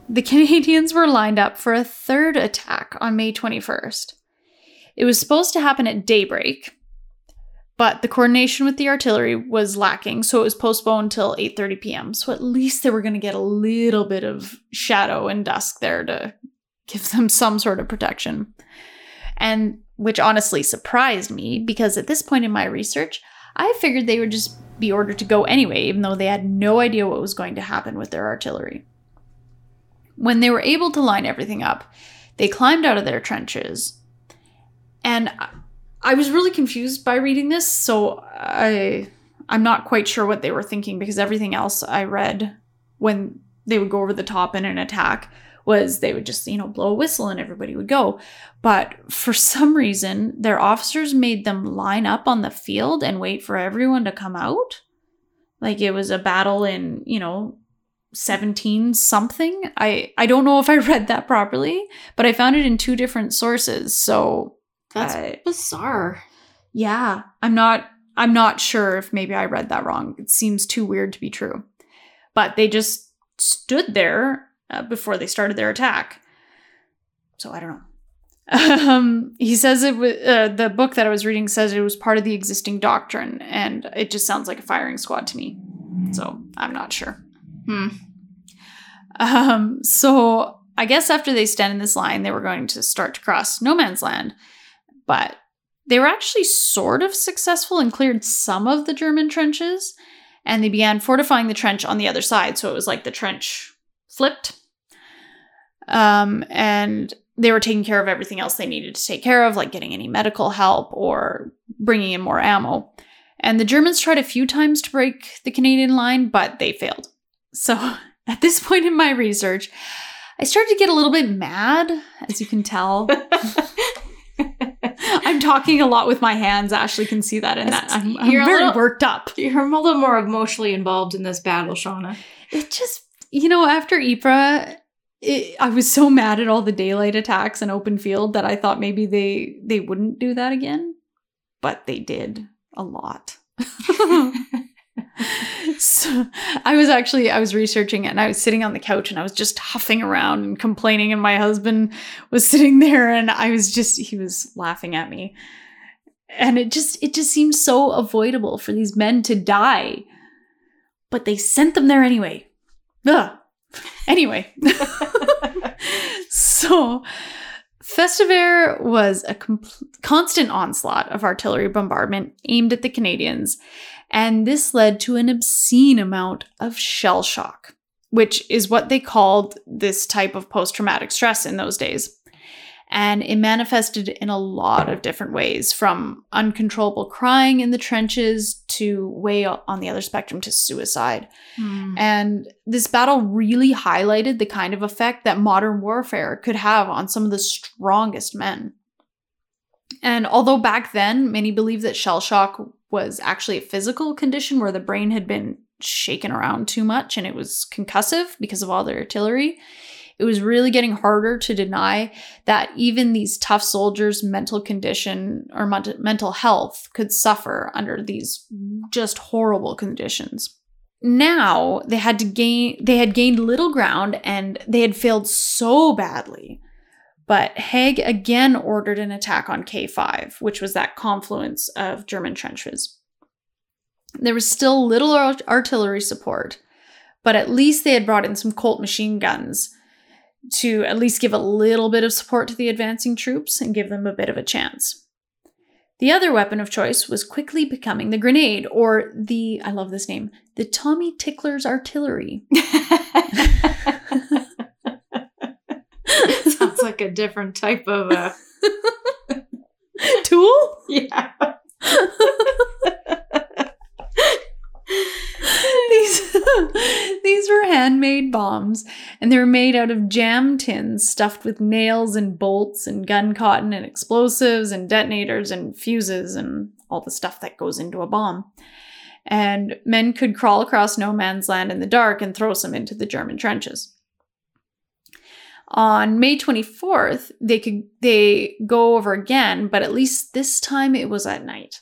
The Canadians were lined up for a third attack on May 21st. It was supposed to happen at daybreak, but the coordination with the artillery was lacking, so it was postponed till 8:30 p.m. So at least they were going to get a little bit of shadow and dusk there to give them some sort of protection. And which honestly surprised me because at this point in my research, I figured they would just be ordered to go anyway, even though they had no idea what was going to happen with their artillery. When they were able to line everything up, they climbed out of their trenches. And uh, I- was really confused by reading this, so I I'm not quite sure what they were thinking because everything else I read when they would go over the top in an attack was they would just, you know, blow a whistle and everybody would go. But for [LAUGHS] some reason, their officers made them line up on the field and wait for everyone to come out. Like it was a battle in, you know, 17 something. I I don't know if I [LAUGHS] read that properly, but I found it in two different sources. So, That's I- bizarre. yeah, I'm not I'm not sure if maybe I read that wrong. It seems too weird to be true. But they just stood there uh, before they started their attack. So I don't know. [LAUGHS] Um, he says it was uh, the book that I was reading says it was part of the existing doctrine, and it just sounds like a firing squad to me. So I'm not sure. Hmm. Um, so I guess after they stand in this line, they were going to start to cross no man's land, but they were actually sort of successful and cleared some of the German trenches, and they began fortifying the trench on the other side. So it was like the trench flipped, um, and they were taking care of everything else they needed to take care of, like getting any medical help or bringing in more ammo. And the Germans tried a few times to break the Canadian line, but they failed. So [LAUGHS] at this point in my research, I started to get a little bit mad, as you can tell. [LAUGHS] [LAUGHS] I'm talking a lot with my hands. Ashley can see that in that. I'm, I'm very little- worked up. You're a little more emotionally involved in this battle, Shauna. It just, you know, after Ypres, it, I was so mad at all the daylight attacks and open field that I thought maybe they they wouldn't do that again, but they did a lot. [LAUGHS] [LAUGHS] so I was actually I was researching it and I was sitting on the couch and I was just huffing around and complaining and my husband was [LAUGHS] sitting there and I was just he was laughing at me. And it just it just seems so avoidable for these men to die. But they sent them there anyway. Ugh. Anyway. [LAUGHS] so Festubert was a constant onslaught of artillery bombardment aimed at the Canadians, and this led to an obscene amount of shell shock, which is what they called this type of post traumatic stress in those days. And it manifested in a lot of different ways, from uncontrollable crying in the trenches to way on the other spectrum to suicide. Hmm. And this battle really highlighted the kind of effect that modern warfare could have on some of the strongest men. And although back then many believed that shell shock was actually a physical condition where the brain had been shaken around too much and it was concussive because of all the artillery, it was really getting harder to deny that even these tough soldiers' mental condition or mental health could suffer under these just horrible conditions. Now they had to gain they had gained little ground and they had failed so badly but Haig again ordered an attack on K5 which was that confluence of German trenches there was still little art- artillery support but at least they had brought in some Colt machine guns to at least give a little bit of support to the advancing troops and give them a bit of a chance the other weapon of choice was quickly becoming the grenade, or the, I love this name, the Tommy Tickler's artillery. [LAUGHS] [LAUGHS] Like a different type of uh [LAUGHS] Tool? yeah. [LAUGHS] these, [LAUGHS] these were handmade bombs, and they were made out of jam tins stuffed with nails and bolts and gun cotton and explosives and detonators and fuses and all the stuff that goes into a bomb. And men could crawl across no man's land in the dark and throw some into the German trenches. On May 24th, they could they go over again, but at least this time it was at night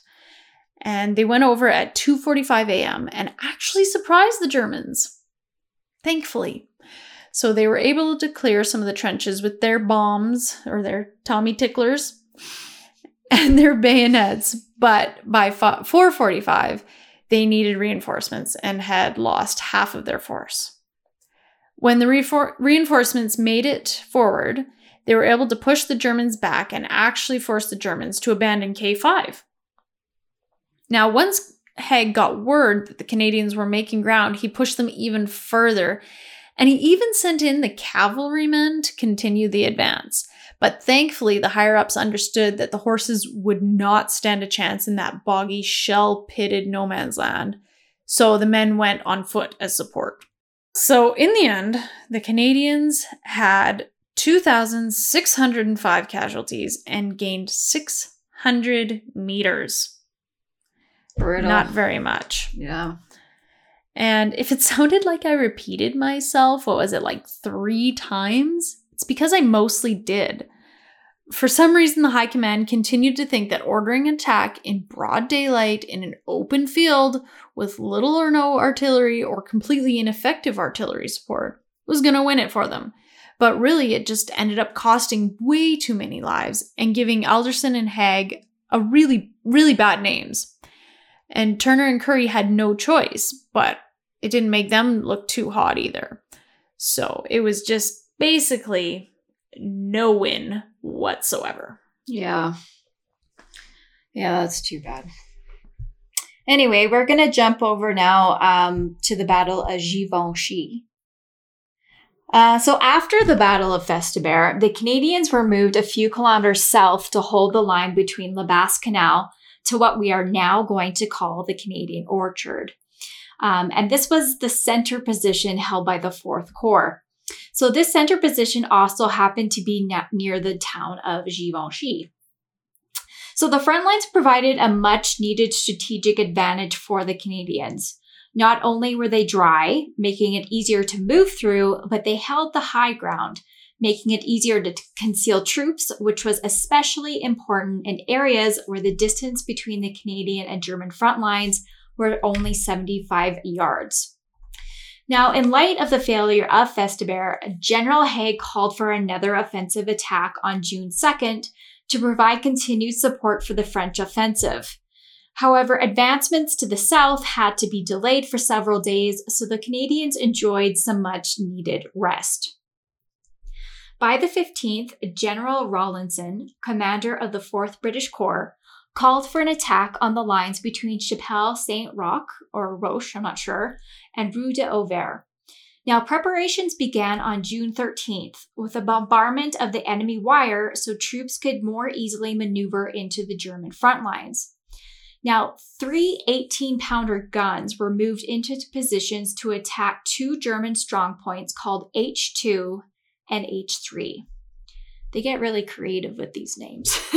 and they went over at 2:45 a.m. and actually surprised the Germans. Thankfully. So they were able to clear some of the trenches with their bombs or their Tommy ticklers [LAUGHS] and their bayonets, but by 4:45 they needed reinforcements and had lost half of their force. When the refor- reinforcements made it forward, they were able to push the Germans back and actually force the Germans to abandon K5. Now, once Haig got word that the Canadians were making ground, he pushed them even further. And he even sent in the cavalrymen to continue the advance. But thankfully, the higher ups understood that the horses would not stand a chance in that boggy, shell pitted no man's land. So the men went on foot as support. So, in the end, the Canadians had 2,605 casualties and gained 600 meters. Brutal. Not very much. yeah. And if it [LAUGHS] sounded like I repeated myself, what was it, like three times? It's because I mostly did. For some reason, the High Command continued to think that ordering an attack in broad daylight in an open field with little or no artillery or completely ineffective artillery support was going to win it for them. But really, it just ended up costing way too many lives and giving Alderson and Haig a really, really bad names. And Turner and Currie had no choice, but it didn't make them look too hot either. So it was just basically no win whatsoever. Yeah. Yeah, that's too bad. Anyway, we're going to jump over now um, to the Battle of Givenchy. Uh, so after the Battle of Festubert, the Canadians were moved a few kilometers south to hold the line between La Bassée Canal to what we are now going to call the Canadian Orchard. Um, and this was the center position held by the Fourth Corps. So this center position also happened to be near the town of Givenchy. So the front lines provided a much needed strategic advantage for the Canadians. Not only were they dry, making it easier to move through, but they held the high ground, making it easier to conceal troops, which was especially important in areas where the distance between the Canadian and German front lines were only 75 yards. Now, in light of the failure of Festubert, General Haig called for another offensive attack on June 2nd to provide continued support for the French offensive. However, advancements to the south had to be delayed for several days, so the Canadians enjoyed some much needed rest. By the 15th, General Rawlinson, commander of the 4th British Corps, called for an attack on the lines between Chapelle Saint Roch, or Roche, I'm not sure, and Rue d'Ouvert. Now, preparations began on June 13th with a bombardment of the enemy wire so troops could more easily maneuver into the German front lines. Now, three 18 pounder guns were moved into positions to attack two German strongpoints called H2 and H3. They get really creative with these names. [LAUGHS]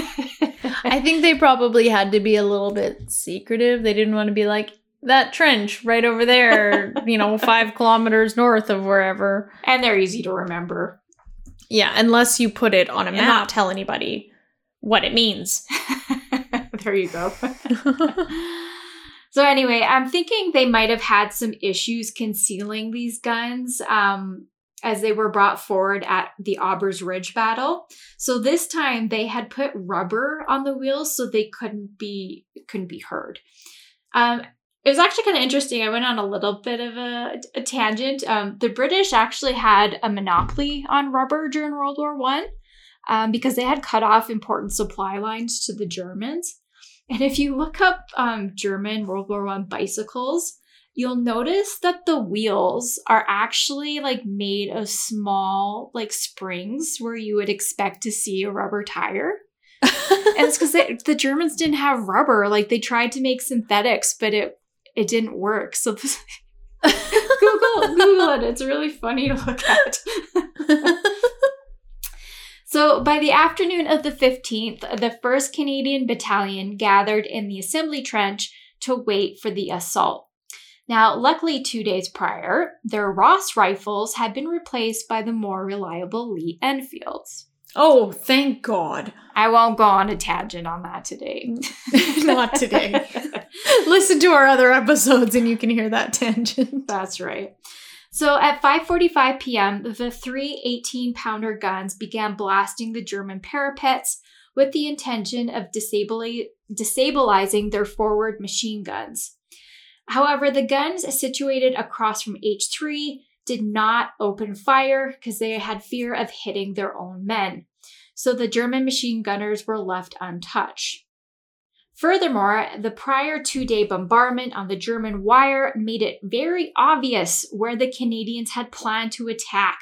I think they probably had to be a little bit secretive. They didn't want to be like, that trench right over there, [LAUGHS] you know, five kilometers north of wherever. and they're easy to remember. Yeah, unless you put it on a Yeah. map, tell anybody what it means. [LAUGHS] there you go. [LAUGHS] so anyway, I'm thinking they might have had some issues concealing these guns um, as they were brought forward at the Aubers Ridge battle. So this time they had put rubber on the wheels so they couldn't be couldn't be heard. Um, it was actually kind of interesting. I went on a little bit of a, a tangent. Um, the British actually had a monopoly on rubber during World War One um, because they had cut off important supply lines to the Germans. And if you look up um, German World War One bicycles, you'll notice that the wheels are actually like made of small like springs where you would expect to see a rubber tire. [LAUGHS] and it's because the Germans didn't have rubber. Like they tried to make synthetics, but it it didn't work. So [LAUGHS] Google Google it. It's really funny to look at. So by the afternoon of the 15th, the 1st Canadian Battalion gathered in the assembly trench to wait for the assault. Now, luckily, two days prior, their Ross rifles had been replaced by the more reliable Lee Enfields. Oh, thank God. I won't go on a tangent on that today. [LAUGHS] Not today. Listen to our other episodes and you can hear that tangent. That's right. So at 5:45 p.m., the three 18-pounder guns began blasting the German parapets with the intention of disabling destabilizing their forward machine guns. However, the guns situated across from H3 did not open fire because they had fear of hitting their own men. So the German machine gunners were left untouched. Furthermore, the prior two day bombardment on the German wire made it very obvious where the Canadians had planned to attack.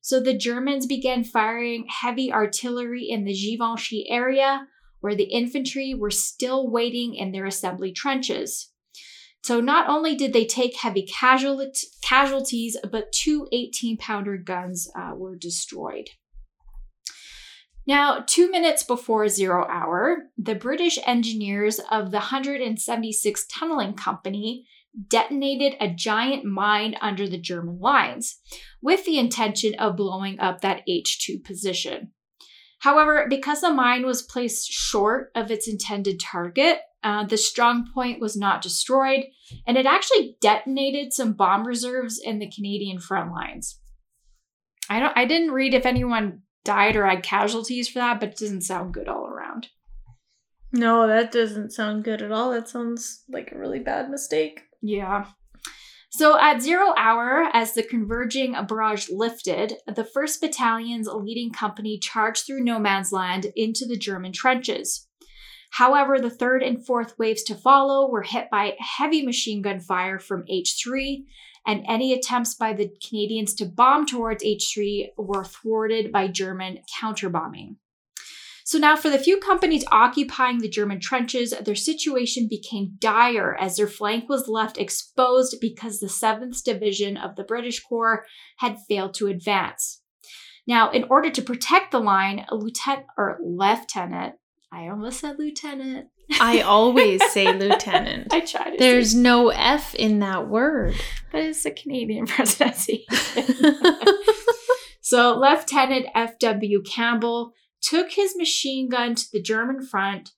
So the Germans began firing heavy artillery in the Givenchy area, where the infantry were still waiting in their assembly trenches. So not only did they take heavy casualties, but two 18 pounder guns uh, were destroyed. Now, two minutes before zero hour, the British engineers of the 176 Tunneling Company detonated a giant mine under the German lines with the intention of blowing up that H2 position. However, because the mine was placed short of its intended target, uh, the strong point was not destroyed, and it actually detonated some bomb reserves in the Canadian front lines. I don't. I didn't read if anyone died or had casualties for that, but it doesn't sound good all around. No, that doesn't sound good at all. That sounds like a really bad mistake. Yeah. So at zero hour, as the converging barrage lifted, the 1st Battalion's leading company charged through no man's land into the German trenches. However, the third and fourth waves to follow were hit by heavy machine gun fire from H3 and any attempts by the Canadians to bomb towards H3 were thwarted by German counterbombing. So now, for the few companies occupying the German trenches, their situation became dire as their flank was left exposed because the 7th Division of the British Corps had failed to advance. Now, in order to protect the line, lieutenant or lieutenant, I almost said lieutenant, I always say [LAUGHS] lieutenant. I try to. There's say. no F in that word. But it's a Canadian [LAUGHS] presidency. [LAUGHS] so Lieutenant F.W. Campbell took his machine gun to the German front.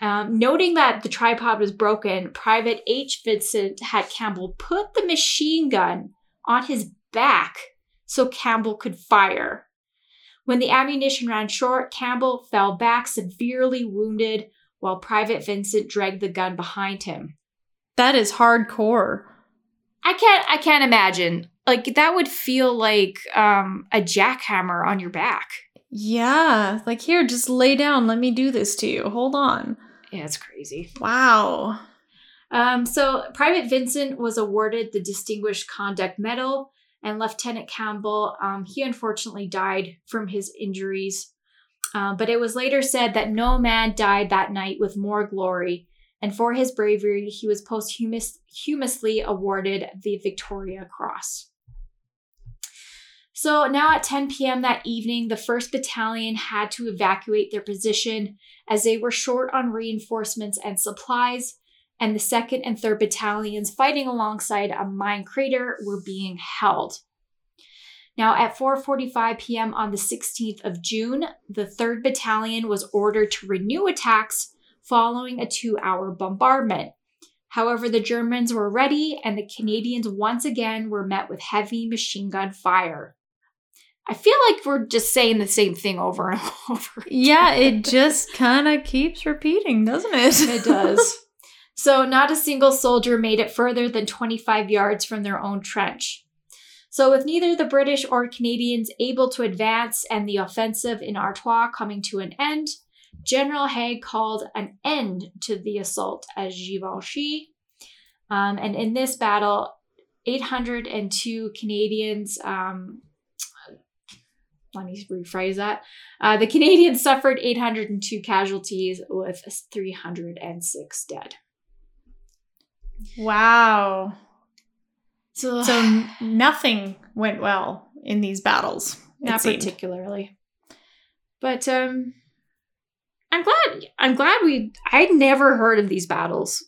Um, noting that the tripod was broken, Private H. Vincent had Campbell put the machine gun on his back so Campbell could fire. When the ammunition ran short, Campbell fell back severely wounded while Private Vincent dragged the gun behind him. That is hardcore. I can't I can't imagine. Like that would feel like um a jackhammer on your back. Yeah, like here just lay down, let me do this to you. Hold on. Yeah, it's crazy. Wow. Um so Private Vincent was awarded the Distinguished Conduct Medal and Lieutenant Campbell um he unfortunately died from his injuries uh, but it was later said that no man died that night with more glory, and for his bravery, he was posthumously awarded the Victoria Cross. So now at 10 p.m. that evening, the 1st Battalion had to evacuate their position as they were short on reinforcements and supplies, and the 2nd and 3rd Battalions fighting alongside a mine crater were being held. Now, at 4:45 p.m. on the 16th of June, the 3rd Battalion was ordered to renew attacks following a 2-hour bombardment. However, the Germans were ready and the Canadians once again were met with heavy machine gun fire. I feel like we're just saying the same thing over and [LAUGHS] over. Yeah, it just kind of keeps repeating, doesn't it? It does. [LAUGHS] so, not a single soldier made it further than 25 yards from their own trench. So, with neither the British or Canadians able to advance and the offensive in Artois coming to an end, General Haig called an end to the assault at Givenchy. Um, and in this battle, 802 Canadians, um, let me rephrase that. Uh, the Canadians suffered 802 casualties with 306 dead. Wow. So, so [SIGHS] nothing went well in these battles. Not particularly. But um I'm glad I'm glad we I'd never heard of these battles.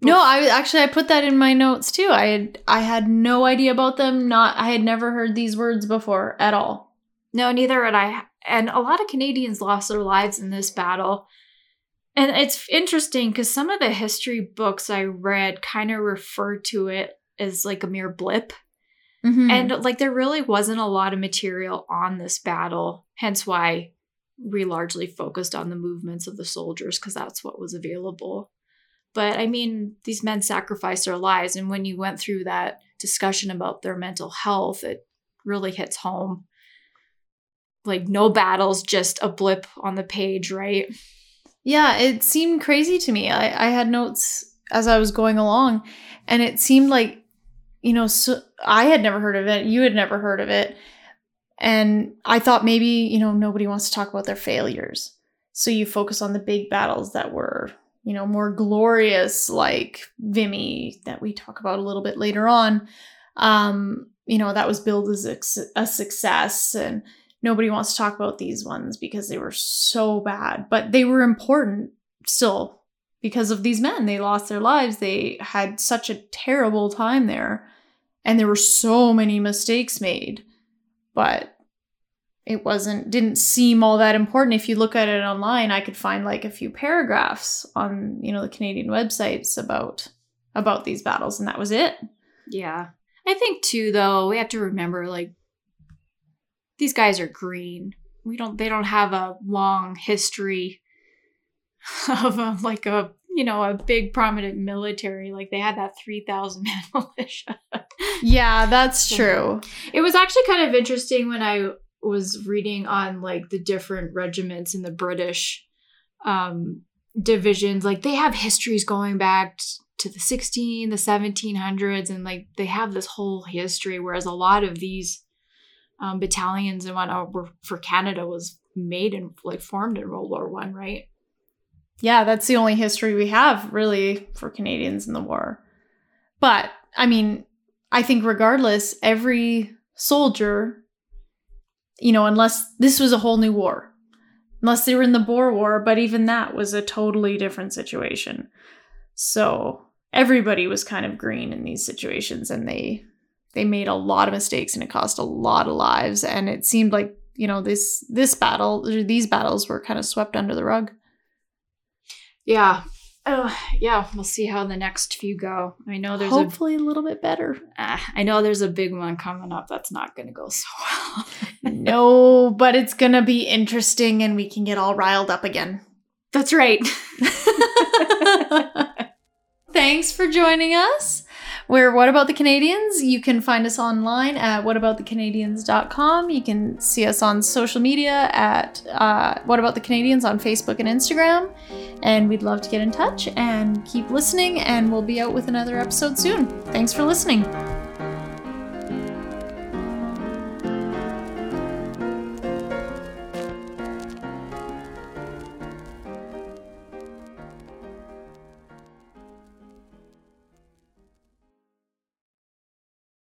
No, I actually I put that in my notes too. I had I had no idea about them. Not I had never heard these words before at all. No, neither had I. And a lot of Canadians lost their lives in this battle. And it's interesting because some of the history books I read kind of refer to it as like a mere blip. Mm-hmm. And like there really wasn't a lot of material on this battle, hence why we largely focused on the movements of the soldiers because that's what was available. But I mean, these men sacrificed their lives. And when you went through that discussion about their mental health, it really hits home. Like, no battle's just a blip on the page, right? Yeah, it seemed crazy to me. I, I had notes as I was going along, and it seemed like, you know, so I had never heard of it. You had never heard of it. And I thought maybe, you know, nobody wants to talk about their failures. So you focus on the big battles that were, you know, more glorious, like Vimy, that we talk about a little bit later on. Um, you know, that was billed as a, a success. And nobody wants to talk about these ones because they were so bad, but they were important still because of these men. They lost their lives. They had such a terrible time there. And there were so many mistakes made. But it wasn't didn't seem all that important if you look at it online i could find like a few paragraphs on you know the canadian websites about about these battles and that was it Yeah. I think too though, we have to remember like these guys are green. We don't they don't have a long history [LAUGHS] of a, like a you know a big prominent military like they had that 3000 [LAUGHS] man militia. yeah that's true It was actually kind of interesting when I was reading on like the different regiments in the British um, divisions. Like they have histories going back to the 16, the 1700s, and like they have this whole history. Whereas a lot of these um, battalions and whatnot were for Canada was made and like formed in World War One, right? yeah that's the only history we have really for canadians in the war. But i mean i think regardless every soldier you know unless this was a whole new war. Unless they were in the boer war but even that was a totally different situation. So everybody was kind of green in these situations and they they made a lot of mistakes and it cost a lot of lives and it seemed like you know this this battle or these battles were kind of swept under the rug Yeah. Oh, yeah. We'll see how the next few go. I know there's hopefully a little bit better. Uh, I know there's a big one coming up. That's not going to go so well. [LAUGHS] no but it's gonna be interesting and we can get all riled up again That's right. [LAUGHS] [LAUGHS] Thanks for joining us. We're What About the Canadians? You can find us online at whataboutthecanadians.com. You can see us on social media at uh, What About the Canadians on Facebook and Instagram. And we'd love to get in touch and keep listening, and we'll be out with another episode soon. Thanks for listening.